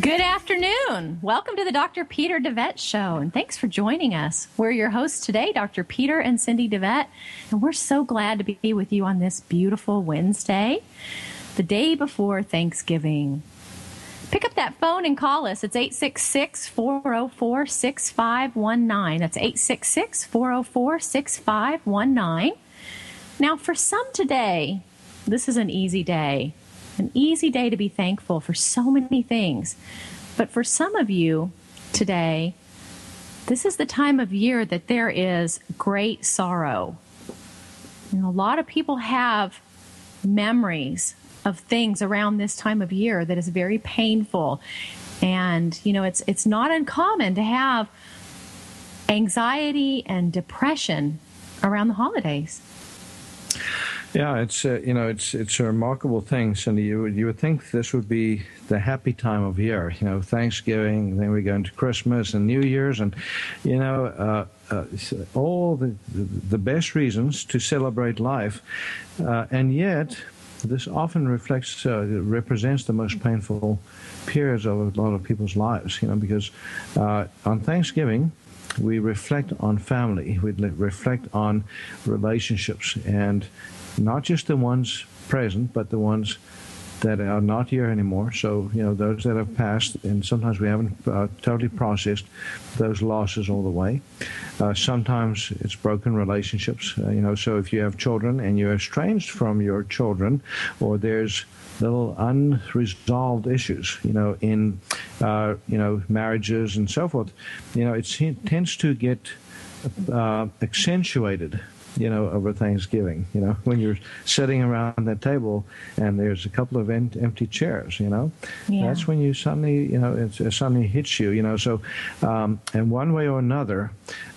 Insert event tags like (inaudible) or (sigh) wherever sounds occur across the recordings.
Good afternoon. Welcome to the Dr. Peter DeVette Show, and thanks for joining us. We're your hosts today, Dr. Peter and Cindy DeVette, and we're so glad to be with you on this beautiful Wednesday, the day before Thanksgiving. Pick up that phone and call us. It's 866 404 6519. That's 866 404 6519. Now, for some today, this is an easy day, an easy day to be thankful for so many things. But for some of you today, this is the time of year that there is great sorrow. You know, a lot of people have memories of things around this time of year that is very painful. And, you know, it's, it's not uncommon to have anxiety and depression around the holidays. Yeah, it's uh, you know it's it's a remarkable thing, Cindy. You would you would think this would be the happy time of year. You know, Thanksgiving, then we go into Christmas and New Year's, and you know uh, uh, all the the best reasons to celebrate life, uh, and yet this often reflects, uh, represents the most painful periods of a lot of people's lives, you know, because uh, on Thanksgiving, we reflect on family, we reflect on relationships, and not just the ones present, but the ones that are not here anymore. So, you know, those that have passed, and sometimes we haven't uh, totally processed those losses all the way. Uh, sometimes it's broken relationships, uh, you know, so if you have children and you're estranged from your children, or there's little unresolved issues, you know, in, uh, you know, marriages and so forth, you know, it tends to get uh, accentuated you know, over Thanksgiving. You know, when you're sitting around that table and there's a couple of en- empty chairs. You know, yeah. that's when you suddenly, you know, it, it suddenly hits you. You know, so um, in one way or another,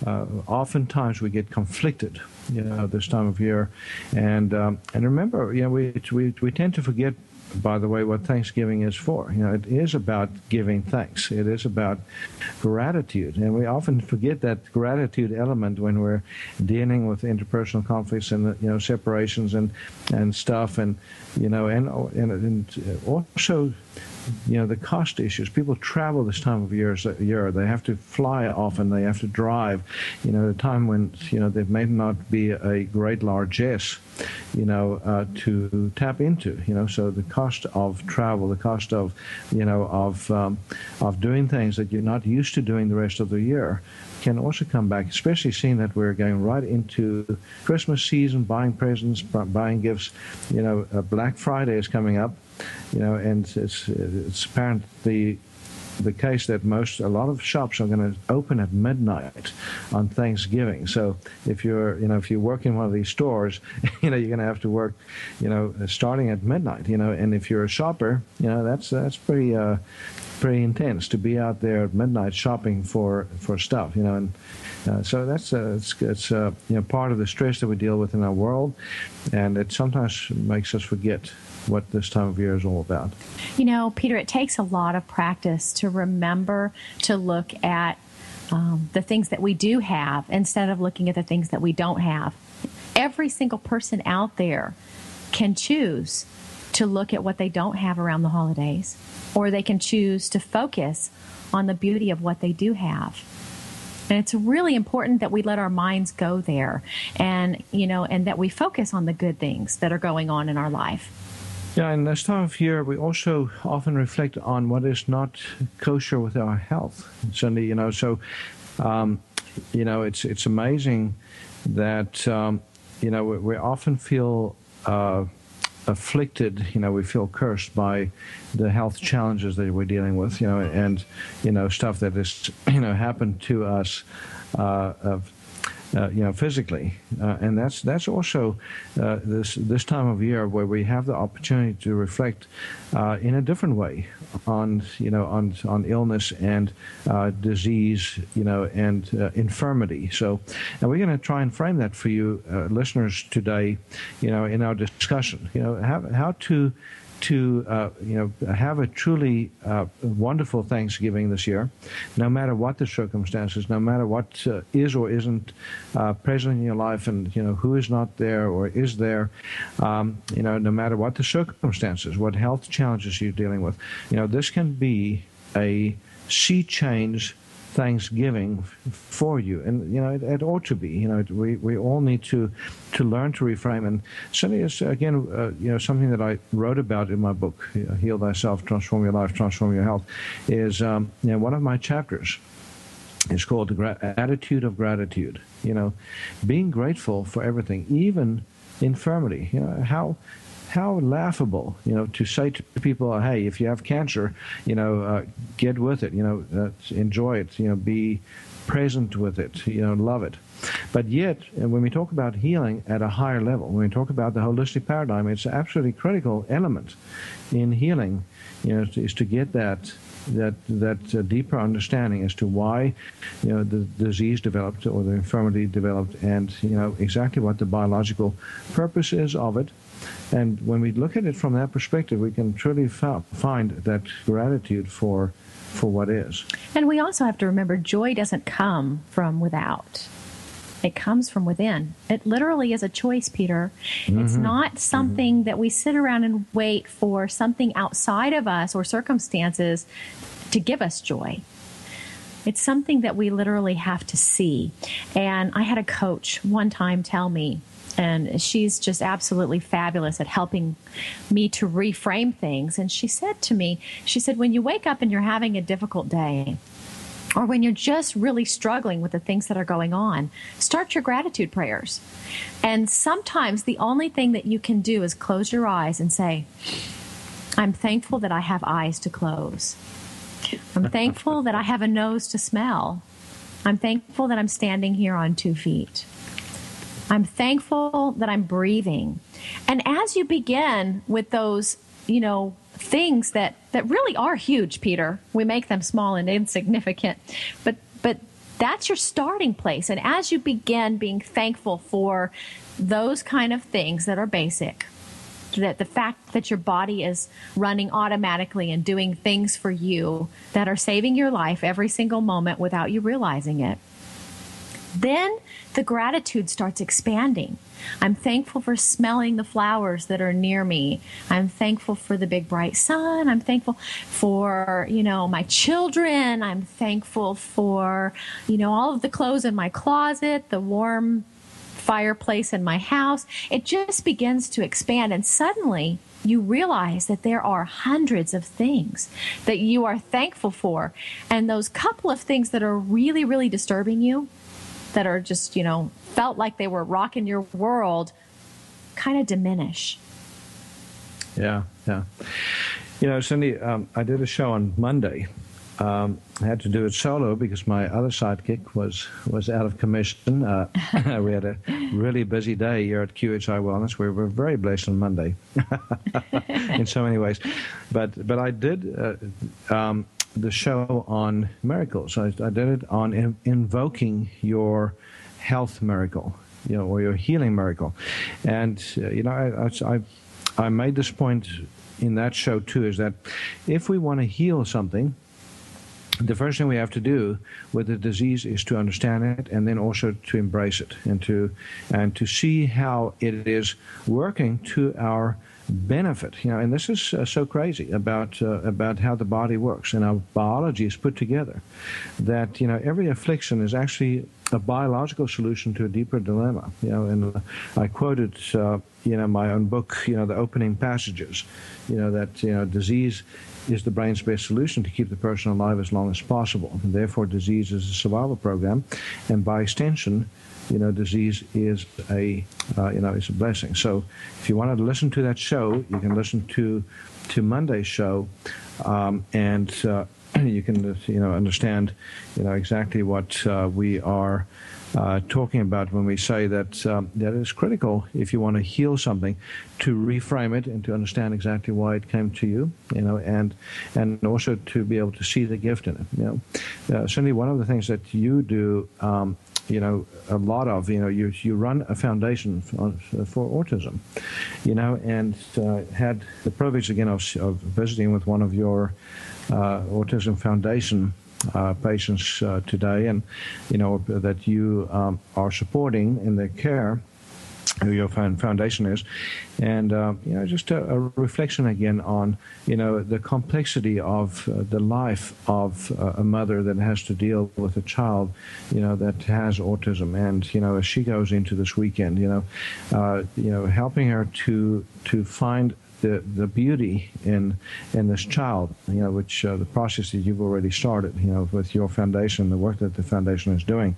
uh, oftentimes we get conflicted. You know, this time of year, and um, and remember, you know, we we we tend to forget by the way, what Thanksgiving is for. You know, it is about giving thanks. It is about gratitude, and we often forget that gratitude element when we're dealing with interpersonal conflicts and you know separations and and stuff, and you know, and and, and also you know the cost issues. People travel this time of year. Year they have to fly often. They have to drive. You know, a time when you know there may not be a great largesse. You know, uh, to tap into. You know, so the cost of travel, the cost of you know of um, of doing things that you're not used to doing the rest of the year can also come back, especially seeing that we're going right into Christmas season, buying presents, buying gifts. You know, uh, Black Friday is coming up you know, and it's it's apparent the the case that most a lot of shops are going to open at midnight on Thanksgiving. So if you're you know if you work in one of these stores, (laughs) you know you're going to have to work, you know, starting at midnight. You know, and if you're a shopper, you know that's that's pretty uh, pretty intense to be out there at midnight shopping for for stuff. You know, and uh, so that's uh, it's, it's uh, you know part of the stress that we deal with in our world, and it sometimes makes us forget what this time of year is all about. You know, Peter, it takes a lot of practice to remember to look at um, the things that we do have instead of looking at the things that we don't have. Every single person out there can choose to look at what they don't have around the holidays, or they can choose to focus on the beauty of what they do have. And it's really important that we let our minds go there and, you know, and that we focus on the good things that are going on in our life. Yeah, and this time of year, we also often reflect on what is not kosher with our health. Cindy, you know, so, um, you know, it's it's amazing that, um, you know, we, we often feel uh, afflicted, you know, we feel cursed by the health challenges that we're dealing with, you know, and, you know, stuff that has, (clears throat) you know, happened to us uh, of uh, you know, physically, uh, and that's that's also uh, this this time of year where we have the opportunity to reflect uh, in a different way on you know on on illness and uh, disease, you know, and uh, infirmity. So, and we're going to try and frame that for you, listeners, today, you know, in our discussion. You know, how how to to uh, you know have a truly uh, wonderful Thanksgiving this year, no matter what the circumstances, no matter what uh, is or isn't uh, present in your life, and you know who is not there or is there, um, you know no matter what the circumstances, what health challenges you're dealing with, you know this can be a sea change thanksgiving for you. And you know it, it ought to be you know we, we all need to to learn to reframe. And certainly it's again uh, you know something that i wrote about in my book heal thyself transform your life transform your health is um, you know one of my chapters is called the attitude of gratitude. You know being grateful for everything even infirmity. You know how how laughable, you know, to say to people, hey, if you have cancer, you know, uh, get with it, you know, uh, enjoy it, you know, be present with it, you know, love it. But yet, uh, when we talk about healing at a higher level, when we talk about the holistic paradigm, it's an absolutely critical element in healing, you know, is to get that that that uh, deeper understanding as to why you know the disease developed or the infirmity developed and you know exactly what the biological purpose is of it and when we look at it from that perspective, we can truly find that gratitude for for what is. And we also have to remember joy doesn't come from without. It comes from within. It literally is a choice, Peter. Mm-hmm. It's not something mm-hmm. that we sit around and wait for something outside of us or circumstances to give us joy. It's something that we literally have to see. And I had a coach one time tell me, and she's just absolutely fabulous at helping me to reframe things. And she said to me, she said, when you wake up and you're having a difficult day, or when you're just really struggling with the things that are going on, start your gratitude prayers. And sometimes the only thing that you can do is close your eyes and say, I'm thankful that I have eyes to close. I'm thankful that I have a nose to smell. I'm thankful that I'm standing here on two feet. I'm thankful that I'm breathing. And as you begin with those, you know, things that, that really are huge, Peter, we make them small and insignificant, but, but that's your starting place. And as you begin being thankful for those kind of things that are basic, that the fact that your body is running automatically and doing things for you that are saving your life every single moment without you realizing it, then the gratitude starts expanding. I'm thankful for smelling the flowers that are near me. I'm thankful for the big bright sun. I'm thankful for, you know, my children. I'm thankful for, you know, all of the clothes in my closet, the warm fireplace in my house. It just begins to expand and suddenly you realize that there are hundreds of things that you are thankful for. And those couple of things that are really, really disturbing you, that are just, you know, felt like they were rocking your world kind of diminish. Yeah, yeah. You know, Cindy, um, I did a show on Monday. Um, I had to do it solo because my other sidekick was was out of commission. Uh, (laughs) we had a really busy day here at QHI Wellness. We were very blessed on Monday (laughs) in so many ways, but but I did uh, um, the show on miracles. I, I did it on in, invoking your health miracle, you know, or your healing miracle. And uh, you know, I, I I made this point in that show too is that if we want to heal something, the first thing we have to do with the disease is to understand it and then also to embrace it and to and to see how it is working to our benefit. You know and this is uh, so crazy about uh, about how the body works and our biology is put together that you know every affliction is actually a biological solution to a deeper dilemma. You know and uh, i quoted uh, you know my own book you know the opening passages you know that you know disease is the brain's best solution to keep the person alive as long as possible. And therefore, disease is a survival program, and by extension, you know, disease is a uh, you know is a blessing. So, if you wanted to listen to that show, you can listen to to Monday's show, um, and uh, (clears throat) you can you know understand you know exactly what uh, we are uh, talking about when we say that um, that is critical if you want to heal something to reframe it and to understand exactly why it came to you, you know, and and also to be able to see the gift in it. You know, uh, certainly one of the things that you do. Um, you know, a lot of, you know, you, you run a foundation for, for autism, you know, and uh, had the privilege again of, of visiting with one of your uh, Autism Foundation uh, patients uh, today, and you know that you um, are supporting in their care. Who your foundation is, and uh, you know, just a, a, reflection again on you know the complexity of uh, the life of uh, a mother that has to deal with a child, you know, that has autism, and you know, as she goes into this weekend, you know, uh, you know, helping her to to find the, the beauty in in this child, you know, which uh, the process that you've already started, you know, with your foundation, the work that the foundation is doing.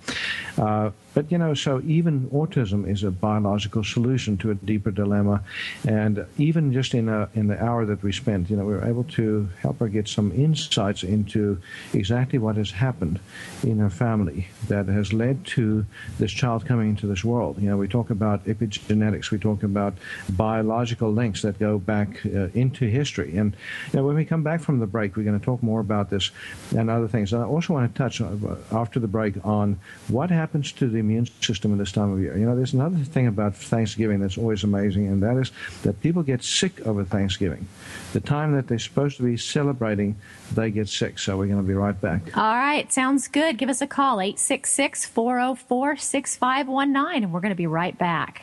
Uh, but you know, so even autism is a biological solution to a deeper dilemma, and even just in a in the hour that we spent, you know, we were able to help her get some insights into exactly what has happened in her family that has led to this child coming into this world. You know, we talk about epigenetics, we talk about biological links that go back uh, into history, and you know, when we come back from the break, we're going to talk more about this and other things. And I also want to touch uh, after the break on what happens to the immune system at this time of year. You know, there's another thing about Thanksgiving that's always amazing, and that is that people get sick over Thanksgiving. The time that they're supposed to be celebrating, they get sick. So we're going to be right back. All right, sounds good. Give us a call, 866 404 6519, and we're going to be right back.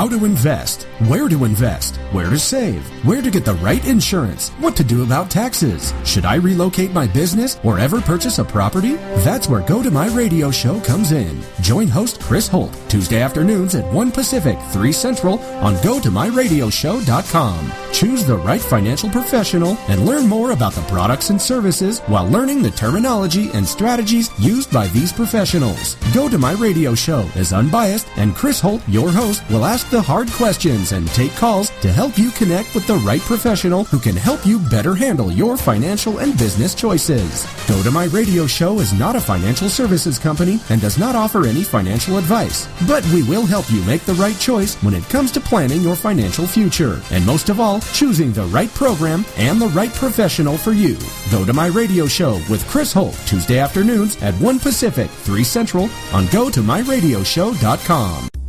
How to invest, where to invest, where to save, where to get the right insurance, what to do about taxes. Should I relocate my business or ever purchase a property? That's where Go to My Radio show comes in. Join host Chris Holt Tuesday afternoons at 1 Pacific, 3 Central on GoToMyRadioShow.com. Choose the right financial professional and learn more about the products and services while learning the terminology and strategies used by these professionals. Go to My Radio Show is unbiased and Chris Holt, your host, will ask the hard questions and take calls to help you connect with the right professional who can help you better handle your financial and business choices. Go to My Radio Show is not a financial services company and does not offer any financial advice, but we will help you make the right choice when it comes to planning your financial future. And most of all, choosing the right program and the right professional for you. Go to My Radio Show with Chris Holt Tuesday afternoons at 1 Pacific, 3 Central on GoToMyRadioshow.com.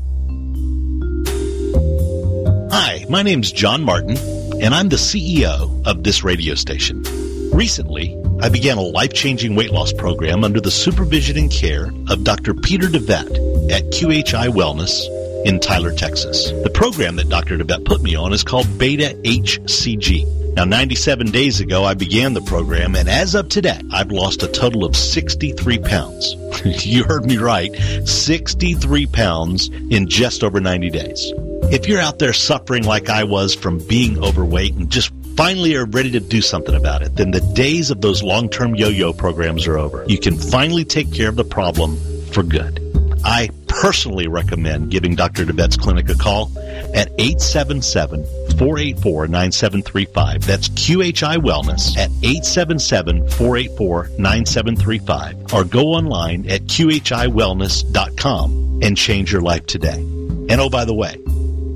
Hi, my name's John Martin, and I'm the CEO of this radio station. Recently, I began a life-changing weight loss program under the supervision and care of Dr. Peter DeVette at QHI Wellness in Tyler, Texas. The program that Dr. DeVette put me on is called Beta HCG. Now, 97 days ago, I began the program, and as of today, I've lost a total of 63 pounds. (laughs) you heard me right, 63 pounds in just over 90 days. If you're out there suffering like I was from being overweight and just finally are ready to do something about it, then the days of those long-term yo-yo programs are over. You can finally take care of the problem for good. I personally recommend giving Dr. DeVette's clinic a call at 877 484 9735. That's QHI Wellness at 877 484 9735. Or go online at QHIWellness.com and change your life today. And oh, by the way,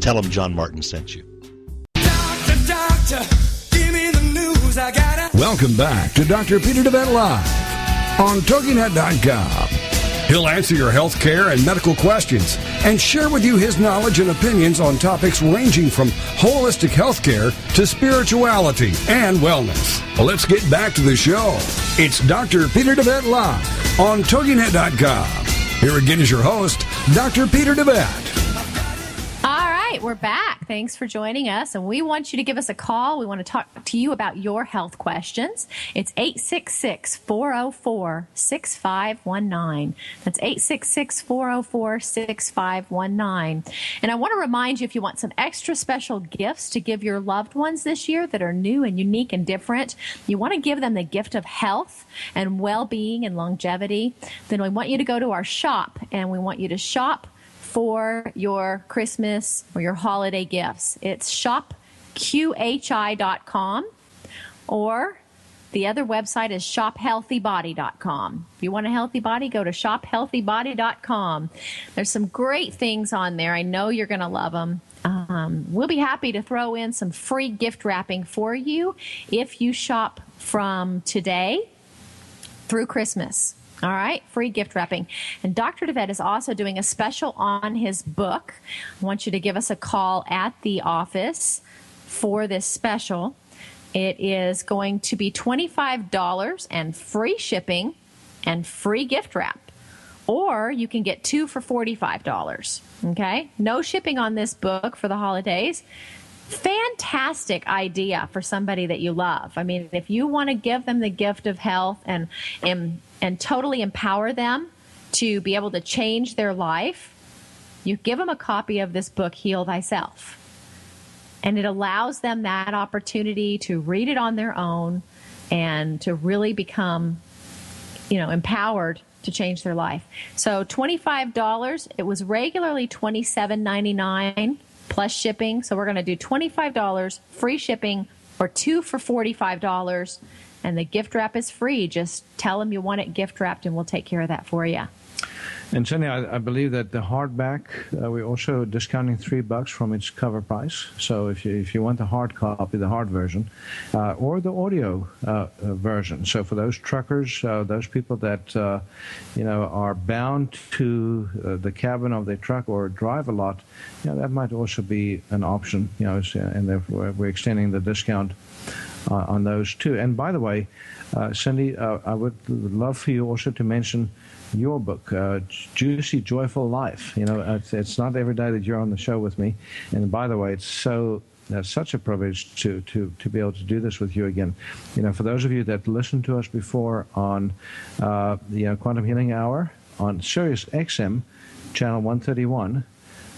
tell them John Martin sent you. Doctor, doctor, Welcome back to Dr. Peter DeVette Live on TogiNet.com. He'll answer your health care and medical questions and share with you his knowledge and opinions on topics ranging from holistic health care to spirituality and wellness. Well, let's get back to the show. It's Dr. Peter DeVette Live on TogiNet.com. Here again is your host, Dr. Peter DeVette right, we're back. Thanks for joining us. And we want you to give us a call. We want to talk to you about your health questions. It's 866 404 6519. That's 866 404 6519. And I want to remind you if you want some extra special gifts to give your loved ones this year that are new and unique and different, you want to give them the gift of health and well being and longevity, then we want you to go to our shop and we want you to shop for your Christmas or your holiday gifts. It's shopqhi.com or the other website is shophealthybody.com. If you want a healthy body, go to shophealthybody.com. There's some great things on there. I know you're going to love them. Um, we'll be happy to throw in some free gift wrapping for you if you shop from today through Christmas. All right, free gift wrapping. And Dr. DeVette is also doing a special on his book. I want you to give us a call at the office for this special. It is going to be $25 and free shipping and free gift wrap. Or you can get two for $45. Okay? No shipping on this book for the holidays fantastic idea for somebody that you love. I mean, if you want to give them the gift of health and and and totally empower them to be able to change their life, you give them a copy of this book, Heal Thyself. And it allows them that opportunity to read it on their own and to really become, you know, empowered to change their life. So $25, it was regularly $27.99 plus shipping. So we're going to do $25 free shipping or two for $45 and the gift wrap is free. Just tell them you want it gift wrapped, and we'll take care of that for you. And Cindy, I, I, believe that the hardback uh, we're also discounting three bucks from its cover price. So if you if you want the hard copy, the hard version, uh, or the audio uh, uh version. So for those truckers, uh, those people that uh, you know are bound to the cabin of their truck or drive a lot, you know, that might also be an option. You know, and therefore we're extending the discount on those too. And by the way, uh, Cindy, uh, I would love for you also to mention your book, uh, Juicy Joyful Life. You know, it's, it's, not every day that you're on the show with me. And by the way, it's so that's such a privilege to, to, to be able to do this with you again. You know, for those of you that listened to us before on uh, the Quantum Healing Hour on Sirius XM, channel 131,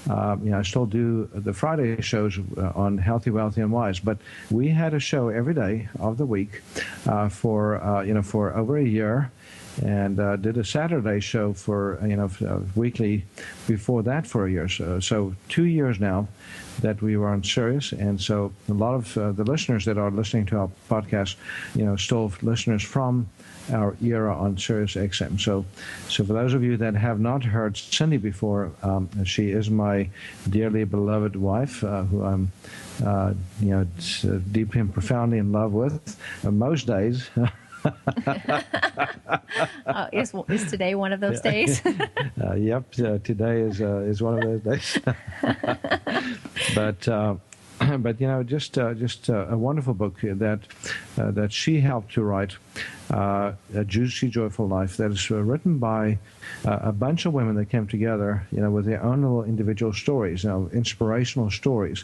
uh, you know, I still do the Friday shows uh, on Healthy, Wealthy, and Wise. But we had a show every day of the week uh, for uh, you know for over a year, and uh, did a Saturday show for you know uh, weekly before that for a year. So, so, two years now that we were on Sirius, and so a lot of the listeners that are listening to our podcast, you know, still listeners from our era on Sirius XM. So, so for those of you that have not heard Cindy before, um, she is my dearly beloved wife, uh, who I'm, uh, you know, uh, deeply and profoundly in love with. most days. (laughs) uh, is, is today one of those days? (laughs) uh, yep, uh, today is uh, is one of those days. (laughs) but uh, (coughs) but you know, just uh, just uh, a wonderful book that uh, that she helped to write, uh, a juicy, joyful life. That is uh, written by uh, a bunch of women that came together, you know, with their own little individual stories, you know, inspirational stories.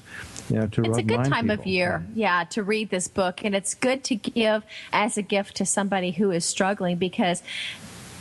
You know, to it's a good time people. of year, yeah, to read this book, and it's good to give as a gift to somebody who is struggling because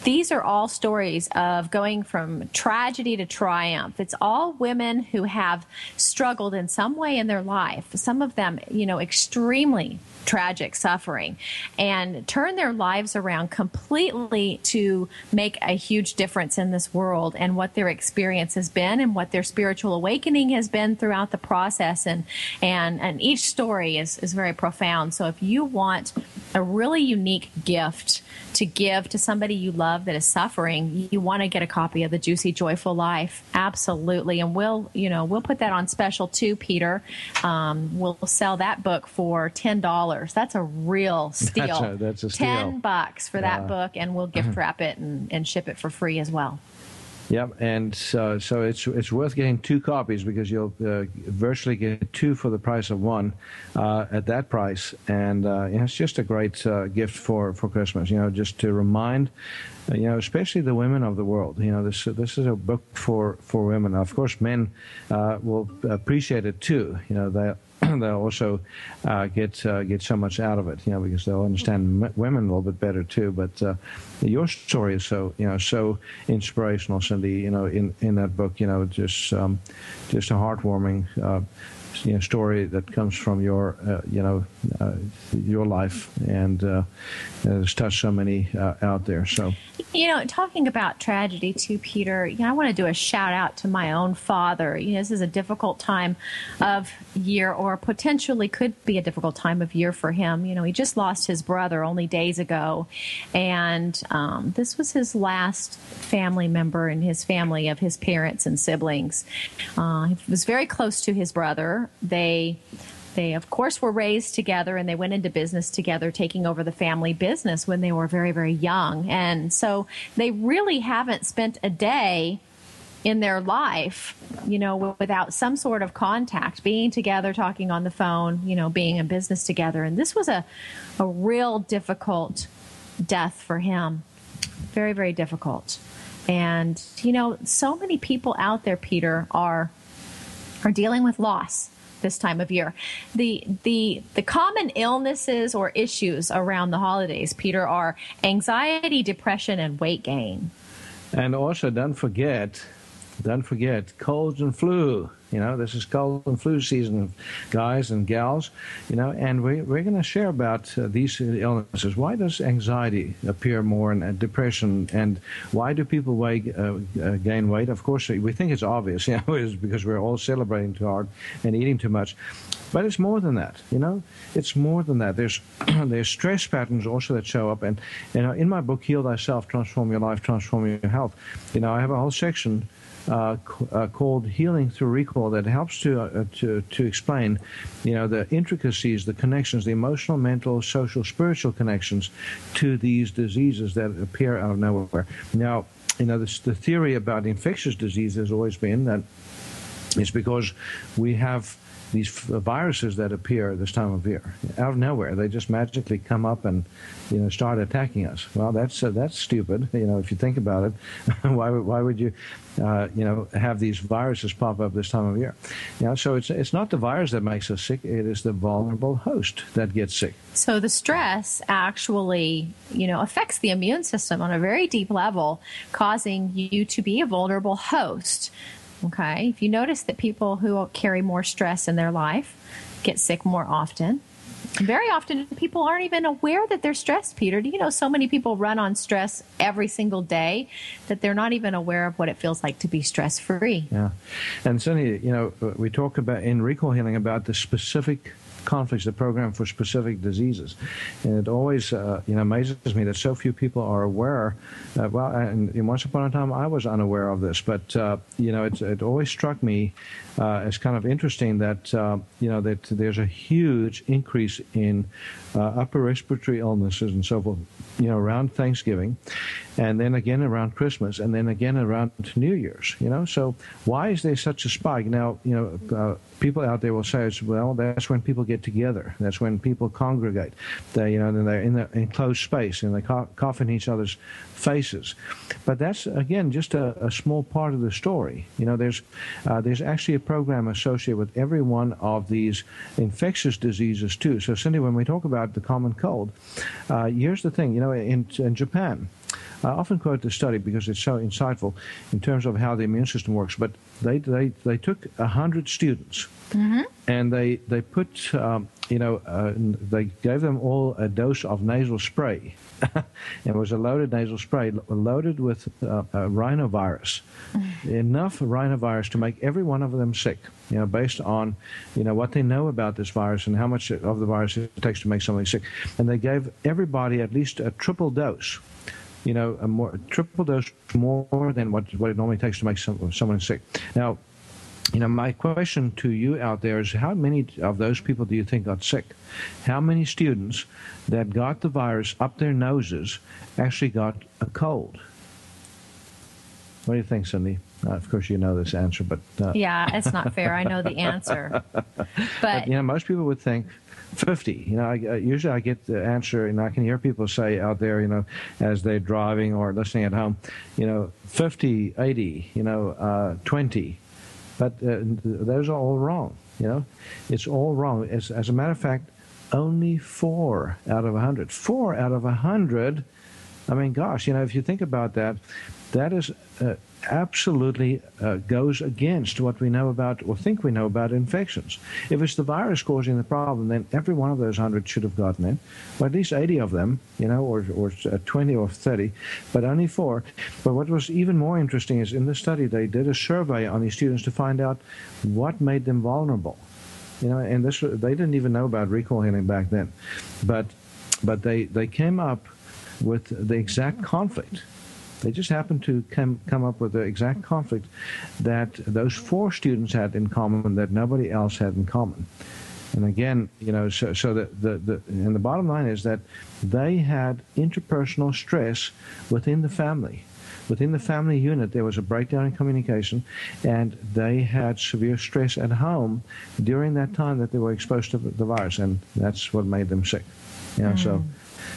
these are all stories of going from tragedy to triumph. It's all women who have struggled in some way in their life, some of them, you know, extremely tragic suffering and turn their lives around completely to make a huge difference in this world and what their experience has been and what their spiritual awakening has been throughout the process and and and each story is is very profound so if you want a really unique gift to give to somebody you love that is suffering you want to get a copy of the juicy joyful life absolutely and we'll you know we'll put that on special too peter um, we'll sell that book for ten dollars dollars. That's a real (laughs) steal. That's a, that's a steal. Ten bucks for that book, and we'll gift wrap it and, and ship it for free as well. Yep, and so so it's it's worth getting two copies because you'll uh, virtually get two for the price of one uh, at that price, and uh, you know, it's just a great uh, gift for, for Christmas. You know, just to remind, uh, you know, especially the women of the world. You know, this this is a book for for women. Of course, men uh, will appreciate it too. You know, they (clears throat) they'll also uh, get uh, get so much out of it, you know, because they'll understand m- women a little bit better too. But uh, your story is so you know so inspirational, Cindy. You know, in, in that book, you know, just um, just a heartwarming uh, you know, story that comes from your, uh, you know, uh, your life, and uh, has touched so many uh, out there. So, you know, talking about tragedy too, Peter. You know, I want to do a shout out to my own father. You know, this is a difficult time of year, or potentially could be a difficult time of year for him. You know, he just lost his brother only days ago, and um, this was his last family member in his family of his parents and siblings. Uh, he was very close to his brother they they of course were raised together and they went into business together taking over the family business when they were very very young. And so they really haven't spent a day in their life you know without some sort of contact being together talking on the phone you know being in business together. And this was a a real difficult death for him. Very very difficult. And you know so many people out there peter are are dealing with loss this time of year. The the the common illnesses or issues around the holidays, Peter, are anxiety, depression, and weight gain. And also, don't forget, don't forget colds and flu. You know, this is cold and flu season, guys and gals. You know, and we, we're going to share about uh, these illnesses. Why does anxiety appear more and depression, and why do people weigh, uh, uh, gain weight? Of course, we think it's obvious. (laughs) You know, it's because we're all celebrating too hard and eating too much. But it's more than that, you know. It's more than that. There's (clears throat) there's stress patterns also that show up, and you know, in my book, Heal Thyself, Transform Your Life, Transform Your Health. You know, I have a whole section uh, uh, called Healing Through Recall that helps to, uh, to, to explain, you know, the intricacies, the connections, the emotional, mental, social, spiritual connections to these diseases that appear out of nowhere. Now, you know, this, the theory about infectious disease has always been that it's because we have these viruses that appear this time of year out of nowhere. They just magically come up and you know start attacking us. Well, that's uh, that's stupid. (laughs) You know, if you think about it, (laughs) why why would you uh, you know have these viruses pop up this time of year? You know, so it's it's not the virus that makes us sick. It is the vulnerable host that gets sick. So the stress actually you know affects the immune system on a very deep level, causing you to be a vulnerable host. Okay. If you notice that people who carry more stress in their life get sick more often, very often people aren't even aware that they're stressed, Peter. Do you know so many people run on stress every single day that they're not even aware of what it feels like to be stress free? Yeah. And Cindy, you know, we talk about in recall healing about the specific conflicts, the program for specific diseases. And it always, uh, you know, amazes me that so few people are aware. Uh, well, and once upon a time, I was unaware of this, but uh, you know, it, it always struck me uh, as kind of interesting that uh, you know that there's a huge increase in uh, upper respiratory illnesses and so forth. You know, around Thanksgiving, and then again around Christmas, and then again around New Year's. You know, so why is there such a spike? Now, you know, people out there will say, well, that's when people get together. That's when people congregate. They, you know, they're in the enclosed space and they cough in each other's faces. But that's again just a, a small part of the story. You know, there's uh, there's actually a program associated with every one of these infectious diseases too. So, Cindy, when we talk about the common cold, uh, here's the thing. You know, in in Japan. I often quote the study because it's so insightful in terms of how the immune system works. But they they, they took hundred students Mm-hmm. and they they put um, you know uh, they gave them all a dose of nasal spray. (laughs) it was a loaded nasal spray loaded with uh, uh, rhinovirus, enough rhinovirus to make every one of them sick. You know, based on you know what they know about this virus and how much of the virus it takes to make somebody sick, and they gave everybody at least a triple dose you know, a more triple dose more than what what it normally takes to make some, someone sick. Now, you know, my question to you out there is how many of those people do you think got sick? How many students that got the virus up their noses actually got a cold? What do you think, Cindy? Uh, of course, you know this answer, but uh, Yeah, it's not fair. I know the answer. (laughs) But, But you know, most people would think 50. You know, I, usually I get the answer, and I can hear people say out there, you know, as they're driving or listening at home, you know, 50, 80, you know, uh, 20. But uh, those are all wrong. You know, it's all wrong. As, as a matter of fact, only four out of a hundred. Four out of a hundred. I mean, gosh, you know, if you think about that, that is uh, absolutely uh, goes against what we know about or think we know about infections. If it's the virus causing the problem, then every one of those hundred should have gotten it, or at least 80 of them, you know, or, or uh, 20 or 30, but only four. But what was even more interesting is in the study, they did a survey on these students to find out what made them vulnerable. You know, and this they didn't even know about recall healing back then, but but they they came up with the exact conflict. They just happened to come come up with the exact conflict that those four students had in common that nobody else had in common. And again, you know, so, so the, the, the, and the bottom line is that they had interpersonal stress within the family. Within the family unit, there was a breakdown in communication, and they had severe stress at home during that time that they were exposed to the virus, and that's what made them sick. You know, so. Mm.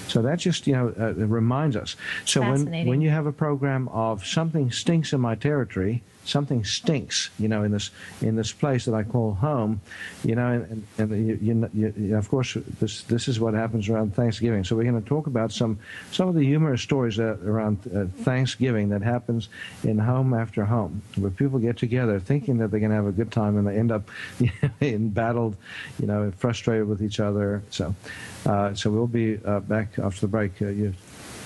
So that just you know uh, reminds us. So when when you have a program of something stinks in my territory, something stinks, you know, in this in this place that I call home, you know, and, and, and you, you, you, of course this this is what happens around Thanksgiving. So we're going to talk about some some of the humorous stories that, around uh, Thanksgiving that happens in home after home, where people get together thinking that they're going to have a good time and they end up (laughs) you know, embattled, you know, frustrated with each other. So. Uh, so we'll be uh, back after the break. Uh, you,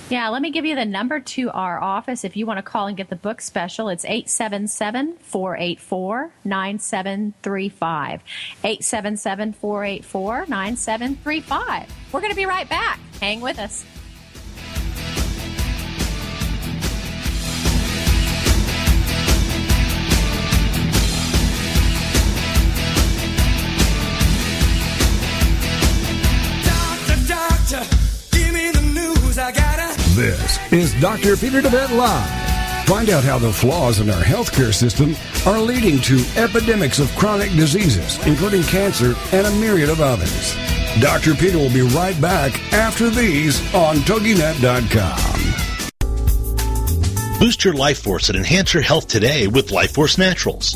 yeah, let me give you the number to our office if you want to call and get the book special. It's 877 484 9735. 877 484 9735. We're going to be right back. Hang with us. This is Dr. Peter DeVette Live. Find out how the flaws in our healthcare system are leading to epidemics of chronic diseases, including cancer and a myriad of others. Dr. Peter will be right back after these on TogiNet.com. Boost your life force and enhance your health today with Life Force Naturals.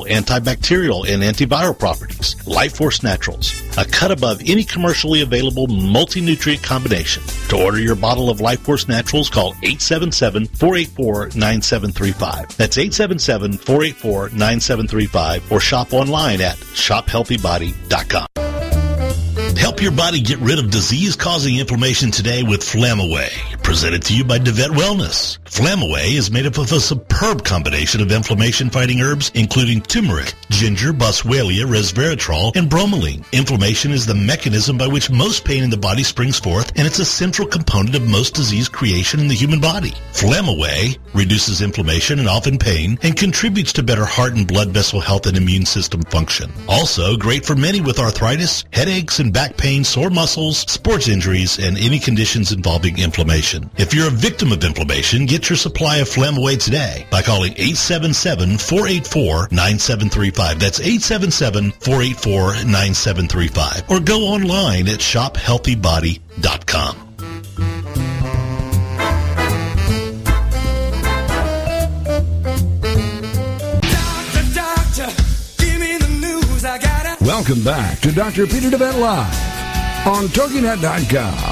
antibacterial, and antiviral properties. Life Force Naturals, a cut above any commercially available multi-nutrient combination. To order your bottle of Life Force Naturals, call 877-484-9735. That's 877-484-9735 or shop online at shophealthybody.com. Help your body get rid of disease-causing inflammation today with Flamaway. Presented to you by DeVet Wellness. Flamaway is made up of a superb combination of inflammation-fighting herbs, including turmeric, ginger, boswellia, resveratrol, and bromelain. Inflammation is the mechanism by which most pain in the body springs forth, and it's a central component of most disease creation in the human body. Flamaway reduces inflammation and often pain, and contributes to better heart and blood vessel health and immune system function. Also, great for many with arthritis, headaches and back pain, sore muscles, sports injuries, and any conditions involving inflammation. Inflammation. If you're a victim of inflammation, get your supply of Flamaway today by calling 877-484-9735. That's 877-484-9735. Or go online at shophealthybody.com. Doctor, doctor, give me the news. I gotta. Welcome back to Dr. Peter DeVette Live on TogiNet.com.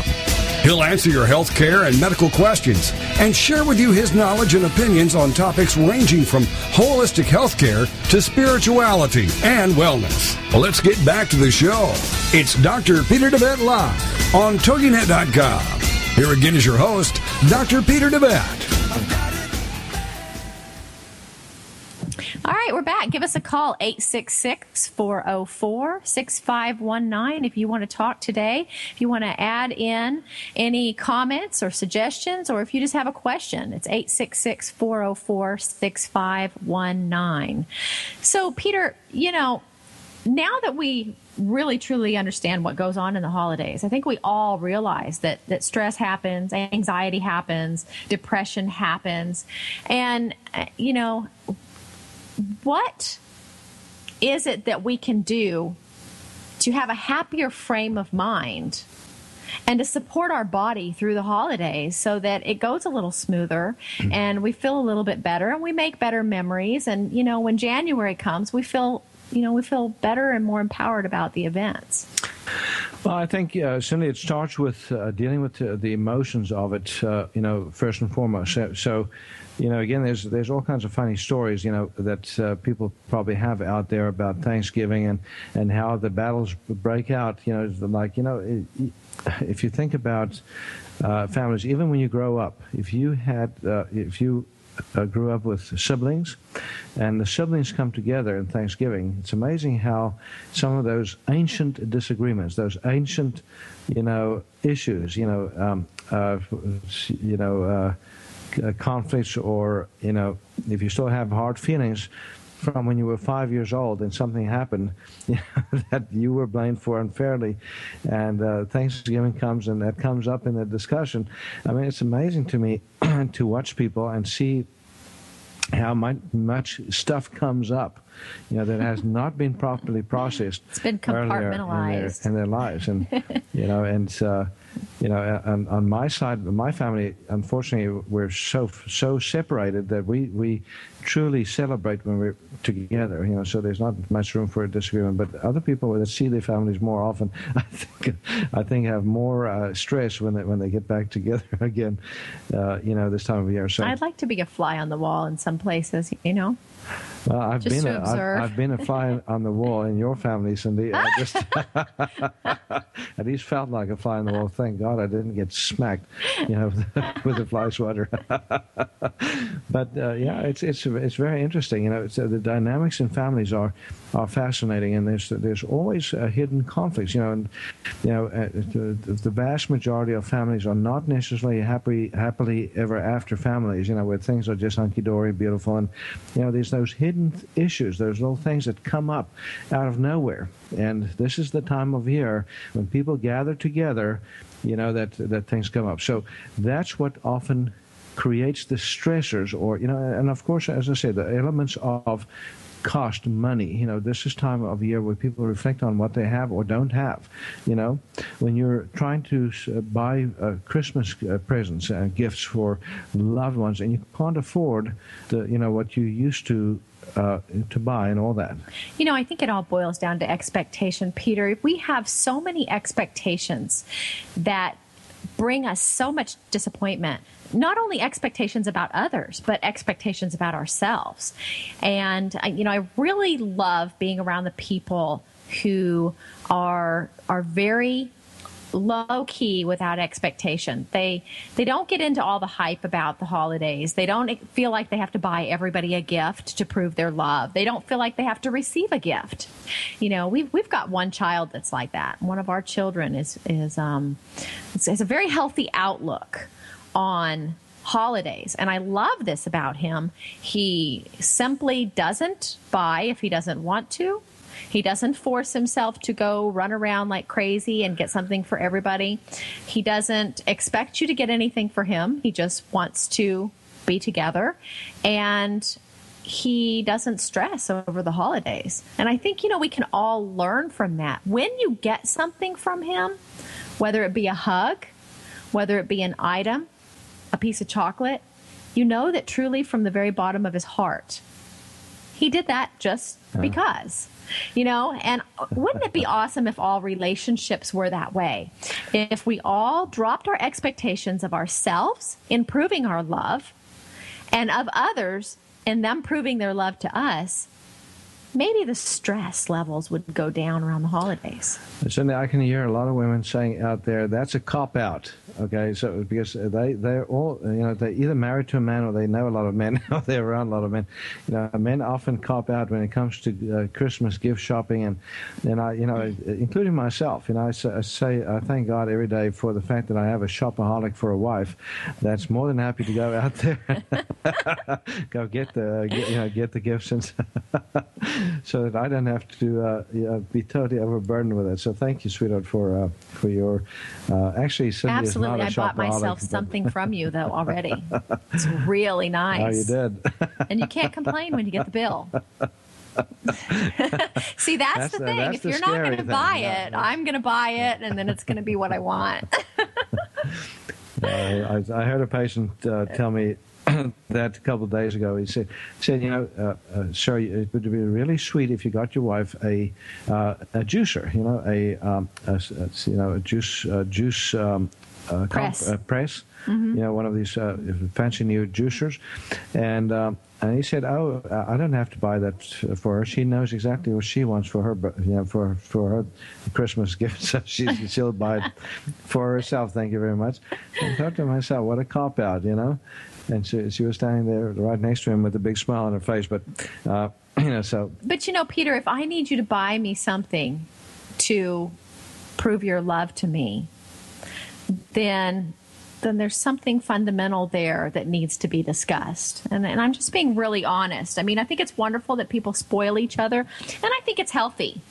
He'll answer your health care and medical questions and share with you his knowledge and opinions on topics ranging from holistic health care to spirituality and wellness. Well, let's get back to the show. It's Dr. Peter DeVette Live on TogiNet.com. Here again is your host, Dr. Peter DeVette. All right, we're back. Give us a call, 866 404 6519, if you want to talk today. If you want to add in any comments or suggestions, or if you just have a question, it's 866 404 6519. So, Peter, you know, now that we really truly understand what goes on in the holidays, I think we all realize that, that stress happens, anxiety happens, depression happens. And, uh, you know, what is it that we can do to have a happier frame of mind and to support our body through the holidays so that it goes a little smoother and we feel a little bit better and we make better memories and you know when January comes we feel you know we feel better and more empowered about the events Well, I think, uh, Cindy, it starts with uh, dealing with uh, the emotions of it, uh, you know, first and foremost. So, so, you know, again, there's there's all kinds of funny stories, you know, that uh, people probably have out there about Thanksgiving and, and how the battles break out. You know, like, you know, it, if you think about uh, families, even when you grow up, if you had, uh, if you uh, grew up with siblings, and the siblings come together in Thanksgiving. It's amazing how some of those ancient disagreements, those ancient, you know, issues, you know, um, uh, you know, uh, conflicts, or you know, if you still have hard feelings from when you were five years old and something happened (laughs) you know, that you were blamed for unfairly, and uh, Thanksgiving comes and that comes up in the discussion. I mean, it's amazing to me (clears throat) to watch people and see how much, much stuff comes up, you know, that has not been properly processed. It's been earlier in their- compartmentalized. in their, lives, and (laughs) you know, and uh, you know, on, on my side, my family, unfortunately, we're so so separated that we we truly celebrate when we're together. You know, so there's not much room for disagreement. But other people that see their families more often, (laughs) I think, I think have more uh, stress when they when they get back (laughs) together again. Uh, you know, this time of year. So I'd like to be a fly on the wall in some places you know Well, I've Just been a, I've. I've been a fly (laughs) on the wall in your family, Cindy. I (laughs) just (laughs) at least felt like a fly on the wall. Thank God I didn't get smacked, you know, with a fly swatter. but uh, yeah, it's it's it's very interesting. You know, it's, uh, the dynamics in families are are fascinating, and there's there's always uh, hidden conflicts. You know, and you know uh, the, the vast majority of families are not necessarily happy happily ever after families. You know, where things are just hunky dory, beautiful, and you know there's those hidden issues, there's little things that come up out of nowhere. And this is the time of year when people gather together. You know that that things come up. So that's what often creates the stressors or you know and of course as i said the elements of cost money you know this is time of year where people reflect on what they have or don't have you know when you're trying to uh, buy uh, christmas uh, presents and gifts for loved ones and you can't afford the you know what you used to uh, to buy and all that You know, I think it all boils down to expectation, Peter. We have so many expectations that bring us so much disappointment, not only expectations about others, but expectations about ourselves. And, you know, I really love being around the people who are are very low key without expectation. They they don't get into all the hype about the holidays. They don't feel like they have to buy everybody a gift to prove their love. They don't feel like they have to receive a gift. You know, we've we've got one child that's like that. One of our children is is um has a very healthy outlook on holidays and i love this about him he simply doesn't buy if he doesn't want to He doesn't force himself to go run around like crazy and get something for everybody. He doesn't expect you to get anything for him. He just wants to be together. And he doesn't stress over the holidays. And I think, you know, we can all learn from that. When you get something from him, whether it be a hug, whether it be an item, a piece of chocolate, you know that truly from the very bottom of his heart, he did that just because. You know, and wouldn't it be (laughs) awesome if all relationships were that way? If we all dropped our expectations of ourselves in proving our love and of others and them proving their love to us, maybe the stress levels would go down around the holidays. Cindy, I can hear a lot of women saying out there that's a cop out. Okay, so because they they're all you know they're either married to a man or they know a lot of men (laughs) or they're around a lot of men. You know, men often cop out when it comes to uh, Christmas gift shopping, and and I you know including myself. You know, I say, I say I thank God every day for the fact that I have a shopaholic for a wife that's more than happy to go out there, (laughs) go get the get, you know get the gifts and. (laughs) so that I don't have to uh, yeah, be totally overburdened with it. So thank you, sweetheart, for uh, for your. Uh, actually, Cindy absolutely, I bought myself something from you though already. (laughs) It's really nice. Oh, you did. and you can't complain when you get the bill. (laughs) See, that's, that's the thing. if you're not going to buy it, I'm going to buy it, and then it's going to be what I want. (laughs) I, I, heard a patient uh, tell me (coughs) that a couple of days ago. He said, said you know, uh, uh, sir, it would be really sweet if you got your wife a uh, a juicer, you know, a, um, a, you know a juice juice um, press. Comp, press. Mm-hmm. You know, one of these fancy new juicers, and. Um, and he said, "Oh, I don't have to buy that for her. She knows exactly what she wants for her, you know, for for her Christmas (laughs) gift. So she, she'll buy it for herself. Thank you very much." I thought to myself, "What a cop out, you know." And she, she was standing there right next to him with a big smile on her face. But uh, (clears throat) you know, so. But you know, Peter, if I need you to buy me something to prove your love to me, then then there's something fundamental there that needs to be discussed. And, and I'm just being really honest. I mean, I think it's wonderful that people spoil each other, and I think it's healthy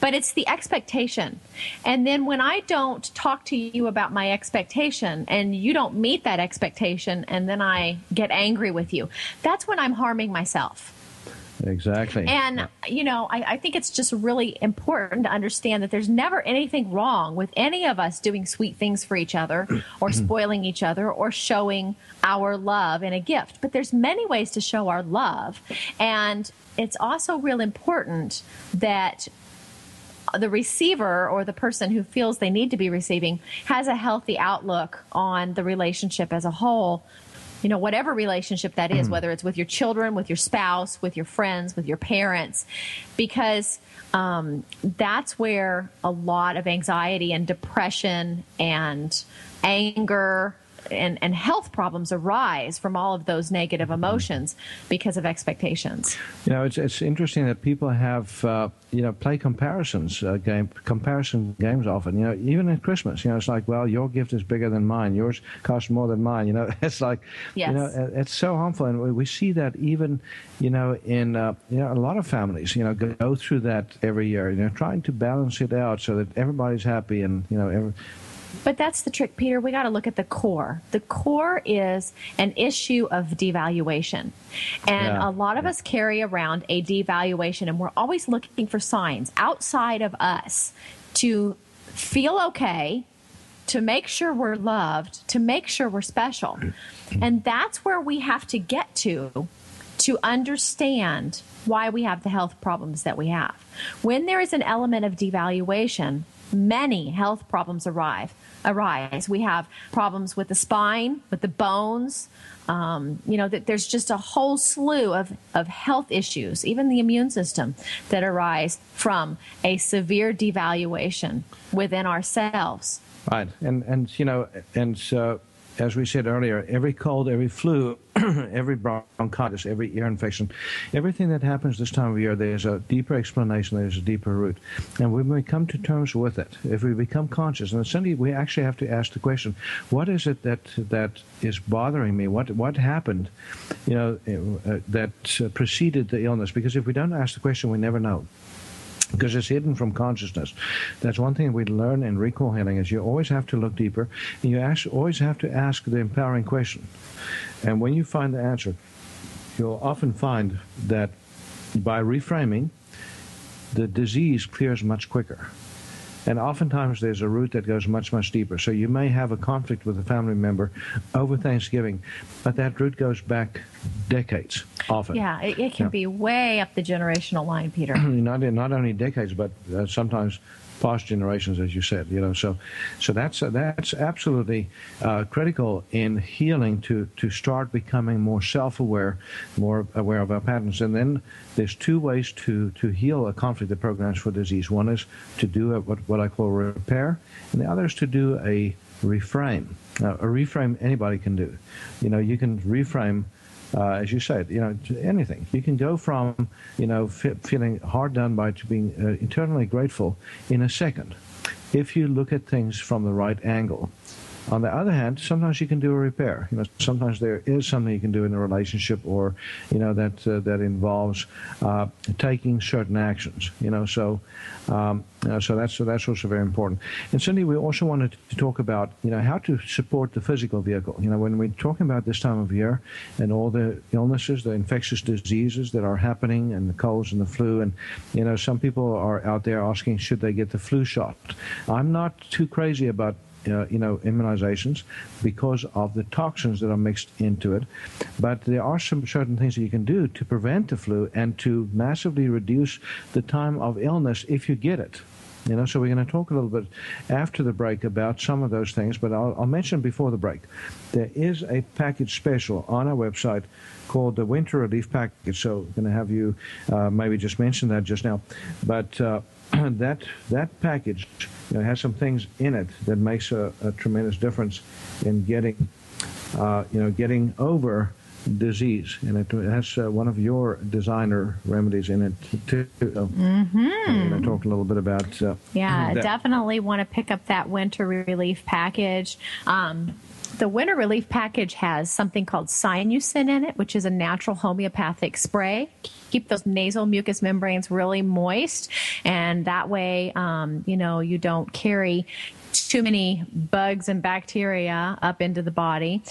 but it's the expectation. And then when I don't talk to you about my expectation and you don't meet that expectation, and then I get angry with you, that's when I'm harming myself. Exactly. And, you know, I, I, think it's just really important to understand that there's never anything wrong with any of us doing sweet things for each other or (clears throat) spoiling each other or showing our love in a gift. But there's many ways to show our love. And it's also real important that the receiver or the person who feels they need to be receiving has a healthy outlook on the relationship as a whole you know whatever relationship that is mm. whether it's with your children with your spouse with your friends with your parents because um, that's where a lot of anxiety and depression and anger and, and health problems arise from all of those negative emotions because of expectations. You know, it's, it's interesting that people have, uh, you know, play comparisons, uh, game comparison games often. You know, even at Christmas, you know, it's like, well, your gift is bigger than mine. Yours costs more than mine. You know, it's like, yes. you know, it's so harmful. And we see that even, you know, in, uh, you know, a lot of families, you know, go through that every year, you know, trying to balance it out so that everybody's happy and, you know, every, but that's the trick, Peter. We got to look at the core. The core is an issue of devaluation. And yeah. a lot of us carry around a devaluation, and we're always looking for signs outside of us to feel okay, to make sure we're loved, to make sure we're special. (clears throat) And that's where we have to get to to understand why we have the health problems that we have. When there is an element of devaluation, many health problems arrive arise. We have problems with the spine, with the bones. Um, you know, that there's just a whole slew of, of health issues, even the immune system, that arise from a severe devaluation within ourselves. Right, and and you know, and so as we said earlier, every cold, every flu, (clears throat) every bronchitis, every ear infection, everything that happens this time of year, there's a deeper explanation, there's a deeper root. And when we come to terms with it, if we become conscious, and suddenly we actually have to ask the question, what is it that that is bothering me? What what happened, you know, uh, that preceded the illness? Because if we don't ask the question, we never know. Because it's hidden from consciousness. That's one thing we learn in recall healing is you always have to look deeper, and you ask, always have to ask the empowering question. And when you find the answer, you'll often find that by reframing, the disease clears much quicker. And oftentimes there's a root that goes much, much deeper. So you may have a conflict with a family member over Thanksgiving, but that root goes back decades, often. Yeah, it, it can be way up the generational line, Peter. (clears throat) not not only decades, but uh, sometimes past generations, as you said. You know, so so that's uh, that's absolutely uh, critical in healing to to start becoming more self-aware, more aware of our patterns. And then there's two ways to to heal a conflict that programs for disease. One is to do a, what what I call repair, and the other is to do a reframe. Now, a reframe anybody can do. You know, you can reframe uh, as you said, you know, to anything. You can go from, you know, fe- feeling hard done by to being uh, eternally grateful in a second, if you look at things from the right angle. On the other hand, sometimes you can do a repair. You know, sometimes there is something you can do in a relationship, or you know that uh, that involves uh, taking certain actions. You know, so um, uh, so that's so that's also very important. And Cindy, we also wanted to talk about you know how to support the physical vehicle. You know, when we're talking about this time of year and all the illnesses, the infectious diseases that are happening, and the colds and the flu, and you know, some people are out there asking should they get the flu shot. I'm not too crazy about uh, you know, immunizations because of the toxins that are mixed into it. But there are some certain things that you can do to prevent the flu and to massively reduce the time of illness if you get it. You know, so we're going to talk a little bit after the break about some of those things, but I'll, I'll mention before the break. There is a package special on our website called the Winter Relief Package. So I'm going to have you uh, maybe just mention that just now. But uh, (clears throat) that that package you know, has some things in it that makes a, a tremendous difference in getting, uh, you know, getting over disease, and it has uh, one of your designer remedies in it too. Mm-hmm. I'm going to talk a little bit about. Uh, Yeah, that. definitely want to pick up that winter relief package. Um, the winter relief package has something called sinusin in it, which is a natural homeopathic spray. Keep those nasal mucous membranes really moist, and that way, um, you know, you don't carry too many bugs and bacteria up into the body.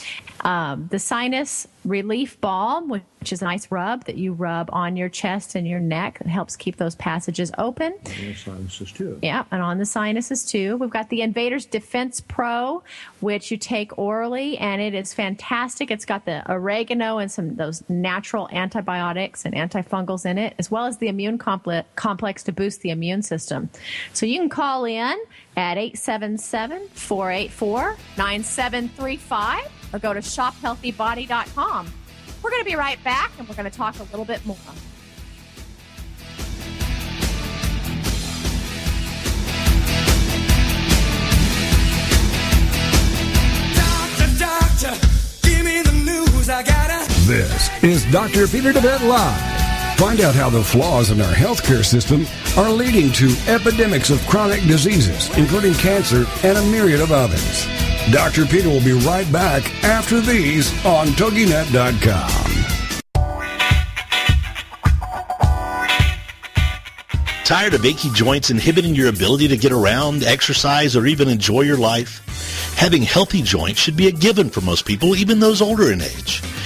Um, the sinus relief balm, which is a nice rub that you rub on your chest and your neck, it helps keep those passages open. Yes, sinuses too. Yeah, and on the sinuses too. We've got the Invaders Defense Pro, which you take orally, and it is fantastic. It's got the oregano and some of those natural antibiotics and antifungals in it, as well as the immune comple- complex to boost the immune system. So you can call in at 877 484 9735 or go to shophealthybody.com. We're going to be right back, and we're going to talk a little bit more. Doctor, doctor, give me the news. I gotta. This is Dr. Pieter DeWet Live. Find out how the flaws in our healthcare system are leading to epidemics of chronic diseases, including cancer and a myriad of others. Dr. Peter will be right back after these on TogiNet.com. Tired of achy joints inhibiting your ability to get around, exercise, or even enjoy your life? Having healthy joints should be a given for most people, even those older in age.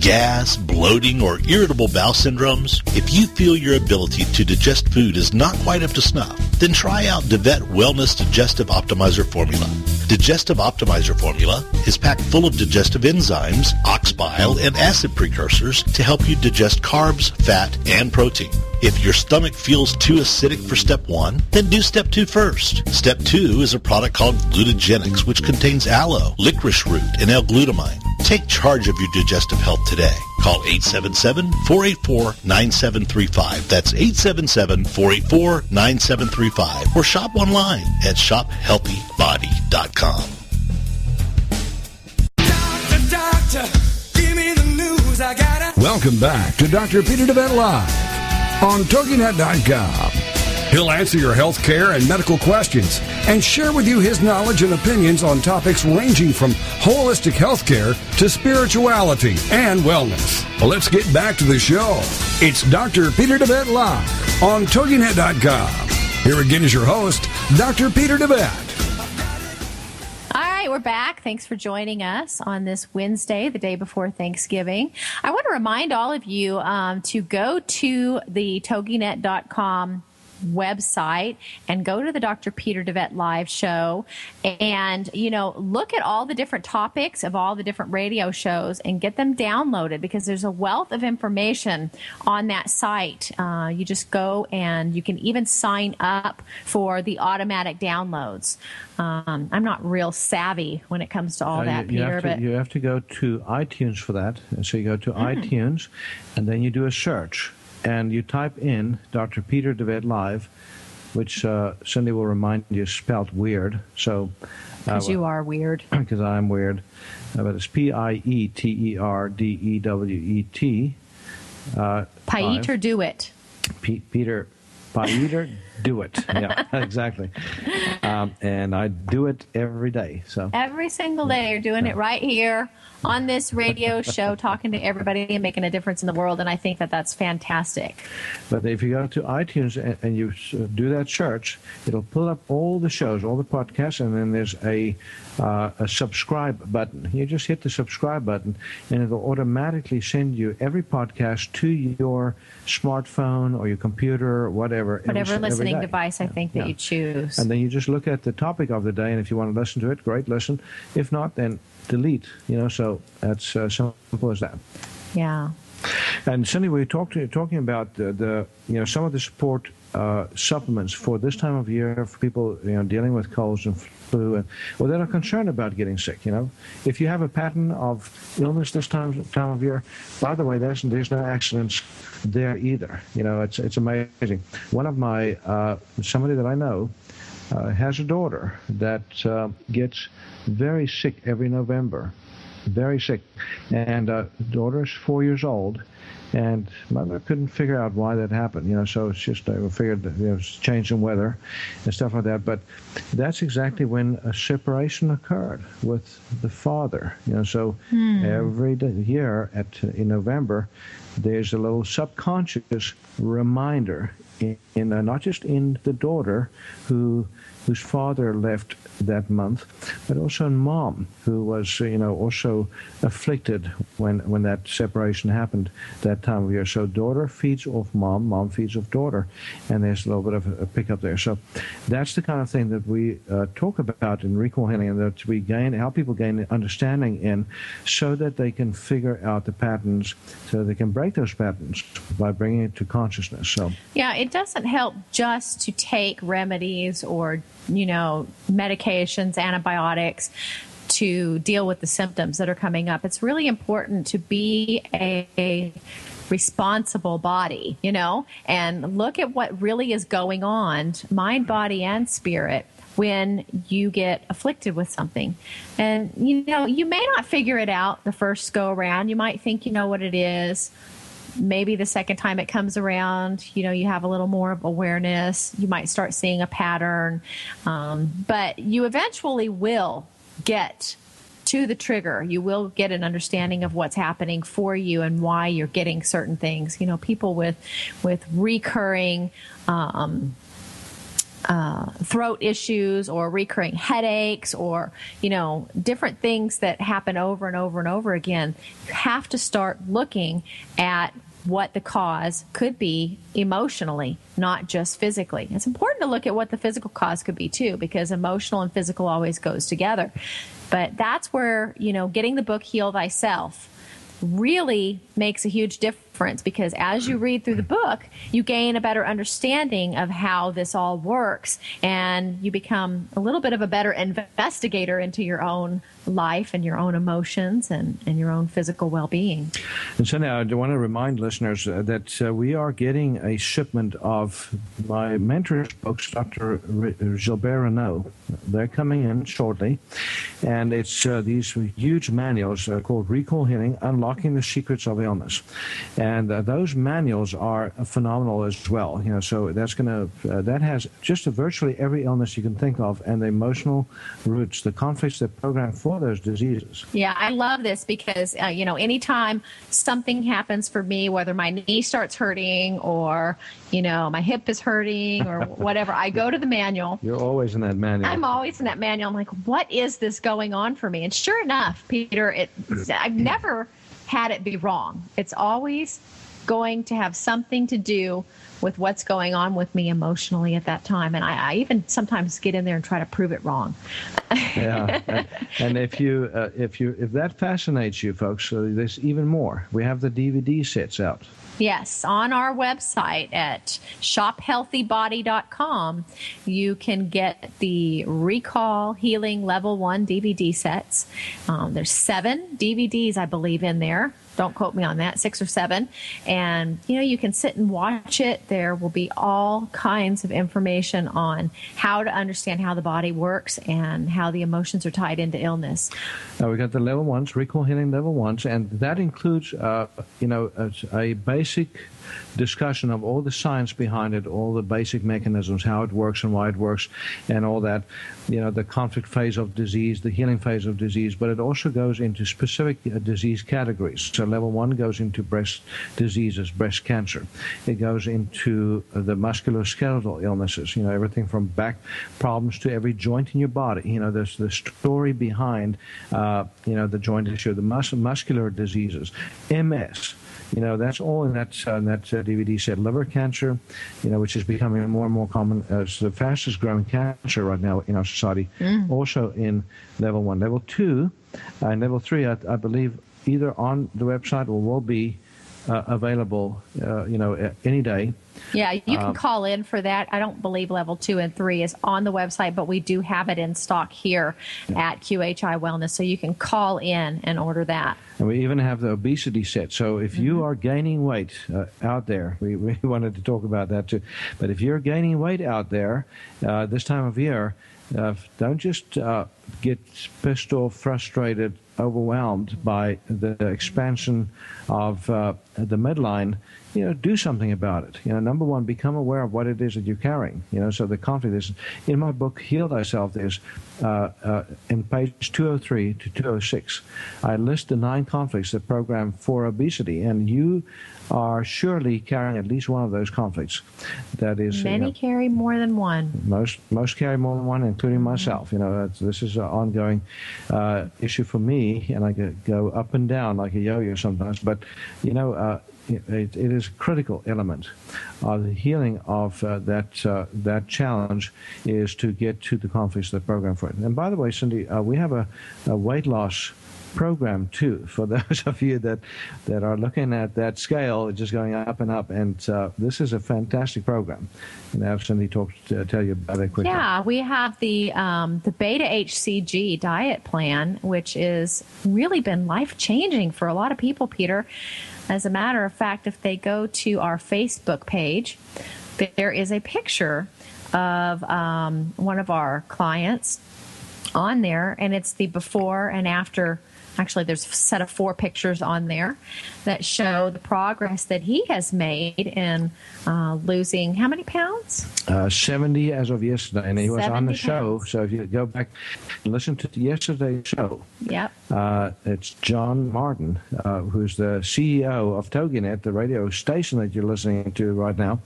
Gas, bloating, or irritable bowel syndromes? If you feel your ability to digest food is not quite up to snuff, then try out DeWet Wellness Digestive Optimizer Formula. Digestive Optimizer Formula is packed full of digestive enzymes, ox bile, and acid precursors to help you digest carbs, fat, and protein. If your stomach feels too acidic for step one, then do step two first. Step two is a product called Glutagenics, which contains aloe, licorice root, and L-glutamine. Take charge of your digestive health today. Call 877-484-9735. That's 877-484-9735. Or shop online at shophealthybody.com. Doctor, doctor, give me the news. I gotta. Welcome back to Dr. Pieter DeWet Live on TogiNet.com. He'll answer your health care and medical questions and share with you his knowledge and opinions on topics ranging from holistic healthcare to spirituality and wellness. Well, let's get back to the show. It's Dr. Pieter DeWet Live on TogiNet.com. Here again is your host, Dr. Pieter DeWet. All right, we're back. Thanks for joining us on this Wednesday, the day before Thanksgiving. I want to remind all of you um, to go to the toginet.com website and go to the Dr. Pieter DeWet live show and, you know, look at all the different topics of all the different radio shows and get them downloaded because there's a wealth of information on that site. Uh, you just go and you can even sign up for the automatic downloads. Um, I'm not real savvy when it comes to all Uh, that, you, you Peter, have to, but you have to go to iTunes for that. So you go to iTunes, and then you do a search, and you type in Dr. Pieter DeWet Live, which uh, Cindy will remind you is spelled weird. So, because you are weird. (clears throat) because I'm weird, uh, but it's P I E T E R D E W E T. Uh, live. do it. Pe- Peter, Peter, do it. Yeah, (laughs) exactly. Um, and I do it every day. So. Every single day, you're doing it right here on this radio show, talking to everybody and making a difference in the world. And I think that that's fantastic. But if you go to iTunes and, and you do that search, it'll pull up all the shows, all the podcasts, and then there's a uh, a subscribe button. You just hit the subscribe button, and it'll automatically send you every podcast to your smartphone or your computer or whatever. Whatever every listening day. device I think that Yeah. you choose. And then you just look at the topic of the day, and if you want to listen to it, great, listen. If not, then delete. You know, so that's uh, simple as that. yeah. And Cindy, we talked talking about the, the you know some of the support uh, supplements for this time of year for people you know dealing with colds and flu and well that are concerned about getting sick. You know, if you have a pattern of illness this time time of year, by the way, there's there's no accidents there either. You know, it's it's amazing. One of my uh, somebody that I know uh, has a daughter that uh, gets very sick every November very sick. And uh, is four years old, and mother couldn't figure out why that happened. You know, so it's just I figured that you know, it's change in weather and stuff like that. But that's exactly when a separation occurred with the father. You know, so every day, year at in November, there's a little subconscious reminder in, in uh, not just in the daughter who whose father left that month, but also in mom, who was, you know, also afflicted when, when that separation happened that time of year. So daughter feeds off mom, mom feeds off daughter, and there's a little bit of a, pickup there. So that's the kind of thing that we uh, talk about in recall healing, and that we gain, help people gain understanding in, so that they can figure out the patterns, so they can break those patterns by bringing it to consciousness. So. Yeah, it doesn't help just to take remedies or, you know, medications, antibiotics to deal with the symptoms that are coming up. It's really important to be a, a responsible body, you know, and look at what really is going on, mind, body, and spirit when you get afflicted with something. And, you know, you may not figure it out the first go around. You might think you know what it is maybe the second time it comes around, you know, you have a little more of awareness. You might start seeing a pattern, um, but you eventually will get to the trigger. You will get an understanding of what's happening for you and why you're getting certain things. You know, people with with recurring. Um, uh, throat issues or recurring headaches or you know different things that happen over and over and over again you have to start looking at what the cause could be emotionally, not just physically. It's important to look at what the physical cause could be too, because emotional and physical always goes together. But that's where, you know, getting the book Heal Thyself really makes a huge difference because as you read through the book, you gain a better understanding of how this all works and you become a little bit of a better investigator into your own life and your own emotions and, and your own physical well being. And so now I want to remind listeners uh, that uh, we are getting a shipment of my mentor's books, Dr. Gilbert Renaud. They're coming in shortly. And it's uh, these huge manuals uh, called Recall Healing Unlocking the Secrets of Illness. And uh, those manuals are phenomenal as well. You know, so that's going to, uh, that has just virtually every illness you can think of and the emotional roots, the conflicts that program for those diseases. Yeah, I love this because, uh, you know, anytime something happens for me, whether my knee starts hurting or, you know, my hip is hurting or (laughs) whatever, I go to the manual. You're always in that manual. I'm always in that manual. I'm like, what is this going on for me? And sure enough, Peter, it, I've never had it be wrong. It's always going to have something to do with what's going on with me emotionally at that time. And I, I even sometimes get in there and try to prove it wrong. (laughs) yeah, and, and, if you uh, if you if that fascinates you, folks, uh, there's even more. We have the DVD sets out. Yes, on our website at shophealthybody.com, you can get the Recall Healing Level 1 DVD sets. Um, there's seven DVDs, I believe, in there. Don't quote me on that, six or seven. And, you know, you can sit and watch it. There will be all kinds of information on how to understand how the body works and how the emotions are tied into illness. Now, we got the level ones, recall healing level ones, and that includes, uh, you know, a, a basic discussion of all the science behind it, all the basic mechanisms, how it works and why it works, and all that. You know, the conflict phase of disease, the healing phase of disease, but it also goes into specific uh, disease categories. So, level one goes into breast diseases, breast cancer. It goes into uh, the musculoskeletal illnesses, you know, everything from back problems to every joint in your body. You know, there's the story behind, uh, you know, the joint issue, the mus- muscular diseases, MS you know, that's all in that uh, in that uh, DVD set. Liver cancer, you know, which is becoming more and more common as the fastest growing cancer right now in our society. Mm. Also in level one, level two, uh, and level three, I, I, believe either on the website or will be uh, available, uh, you know, any day. Yeah, you can um, call in for that. I don't believe level two and three is on the website, but we do have it in stock here at QHI Wellness. So you can call in and order that. And we even have the obesity set. So if mm-hmm. you are gaining weight uh, out there, we, we (laughs) wanted to talk about that too. But if you're gaining weight out there uh, this time of year, uh, don't just uh, get pissed off, frustrated, overwhelmed by the expansion of uh, the midline you know, do something about it. You know, number one, become aware of what it is that you're carrying. You know, so the conflict is in my book, Heal Thyself. There's uh, uh, in page 203 to 206, I list the nine conflicts that program for obesity, and you are surely carrying at least one of those conflicts. That is, many you know, carry more than one. Most most carry more than one, including mm-hmm. myself. You know, this is an ongoing uh, issue for me, and I go up and down like a yo-yo sometimes. But you know uh, it, it is a critical element of the healing of uh, that uh, that challenge is to get to the conflicts that program for it. And by the way, Cindy, uh, we have a, a, weight loss program too for (laughs) those of you that that are looking at that scale it's just going up and up. And uh, this is a fantastic program. And I have Cindy talk to, tell you about it quickly. Yeah, we have the um, the Beta HCG diet plan, which is really been life changing for a lot of people, Peter. As a matter of fact, if they go to our Facebook page, there is a picture of um, one of our clients on there, and it's the before and after actually, there's a set of four pictures on there that show the progress that he has made in uh, losing how many pounds? Uh, 70 as of yesterday, and he was on the 70 show. So if you go back and listen to yesterday's show, Yep. uh, it's John Martin, uh, who's the CEO of TogiNet, the radio station that you're listening to right now,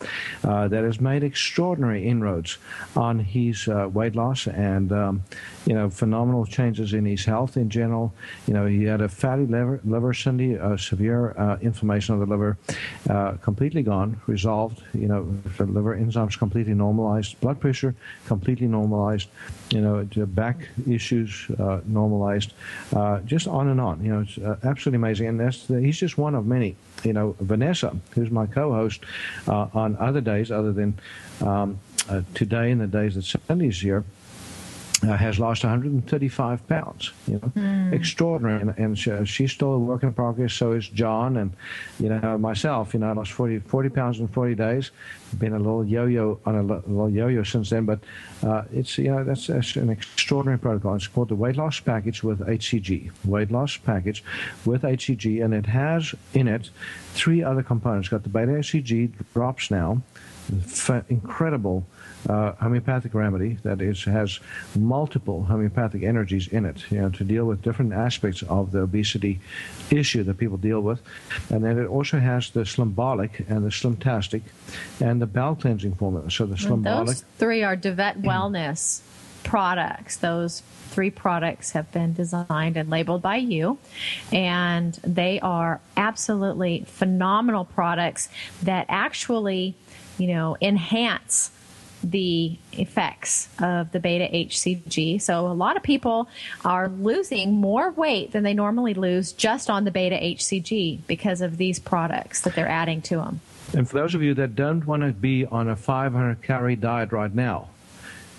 uh, that has made extraordinary inroads on his uh, weight loss and um, you know phenomenal changes in his health in general. You know, he had a fatty liver, liver Cindy, severe uh, inflammation of the liver, uh, completely gone, resolved. You know, the liver enzymes completely normalized, blood pressure completely normalized. You know, back issues uh, normalized, uh, just on and on. You know, it's uh, absolutely amazing, and that's he's just one of many. You know, Vanessa, who's my co-host on other days other than um, today and the days that Cindy's here uh, has lost 135 pounds. You know, extraordinary, and, and she, she's still a work in progress. So is John, and you know myself. You know, I lost 40, 40 pounds in 40 days. Been a little yo-yo on a li- little yo-yo since then, but uh, it's you know that's, that's an extraordinary protocol. It's called the weight loss package with HCG. Weight loss package with HCG, and it has in it three other components. It's got the beta HCG drops now incredible uh, homeopathic remedy that is has multiple homeopathic energies in it, you know, to deal with different aspects of the obesity issue that people deal with, and then it also has the slimbolic and the slimtastic, and the bowel cleansing formula. So the slimbolic. Those three are DeWet Wellness products. Those three products have been designed and labeled by you, and they are absolutely phenomenal products that actually, you know, enhance the effects of the beta HCG. So a lot of people are losing more weight than they normally lose just on the beta HCG because of these products that they're adding to them. And for those of you that don't want to be on a 500 calorie diet right now,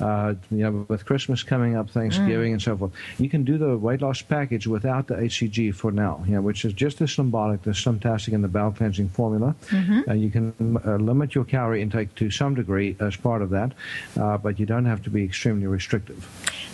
uh, you know, with Christmas coming up, Thanksgiving, and so forth, you can do the weight loss package without the HCG for now, you know, which is just the slimbolic, the Slimtastic, and the bowel cleansing formula. Uh, you can uh, limit your calorie intake to some degree as part of that, uh, but you don't have to be extremely restrictive.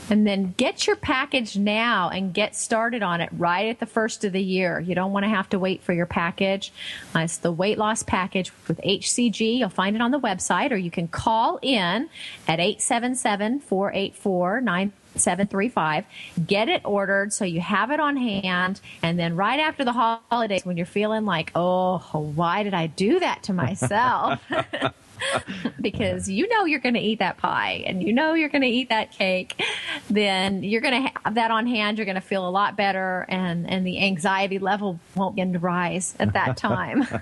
And then get your package now and get started on it right at the first of the year. You don't want to have to wait for your package. Uh, it's the weight loss package with HCG. You'll find it on the website, or you can call in at 877 484 9735. Get it ordered so you have it on hand. And then right after the holidays, when you're feeling like, oh, why did I do that to myself? (laughs) (laughs) (laughs) because you know you're going to eat that pie and you know you're going to eat that cake, then you're going to have that on hand. You're going to feel a lot better, and and the anxiety level won't begin to rise at that time. (laughs)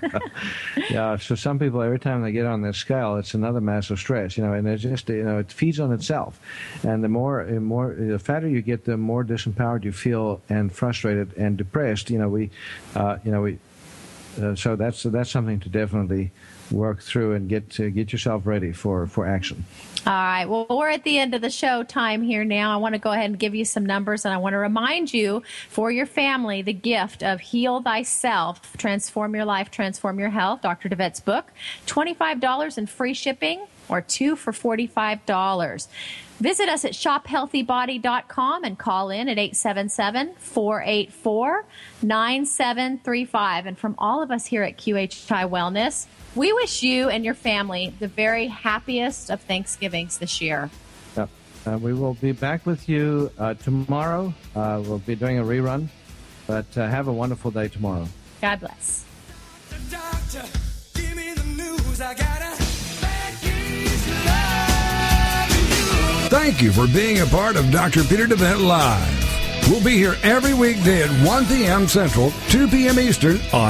Yeah, so some people every time they get on this scale, it's another massive stress, you know, and it just you know it feeds on itself, and the more the more the fatter you get, the more disempowered you feel and frustrated and depressed. You know, we, uh, you know, we. Uh, so that's that's something to definitely work through and get to get yourself ready for for action. All right. Well, we're at the end of the show time here now. I want to go ahead and give you some numbers, and I want to remind you for your family the gift of Heal Thyself, Transform Your Life, Transform Your Health, Dr. DeWet's book. $25 in free shipping or two for $45. Visit us at shophealthybody.com and call in at 877 484 9735. And from all of us here at QHI Wellness, we wish you and your family the very happiest of Thanksgivings this year. Yep. Uh, we will be back with you uh, tomorrow. Uh, we'll be doing a rerun, but uh, have a wonderful day tomorrow. God bless. The doctor, Thank you for being a part of Dr. Pieter DeWet Live. We'll be here every weekday at 1 p.m. Central, 2 p.m. Eastern on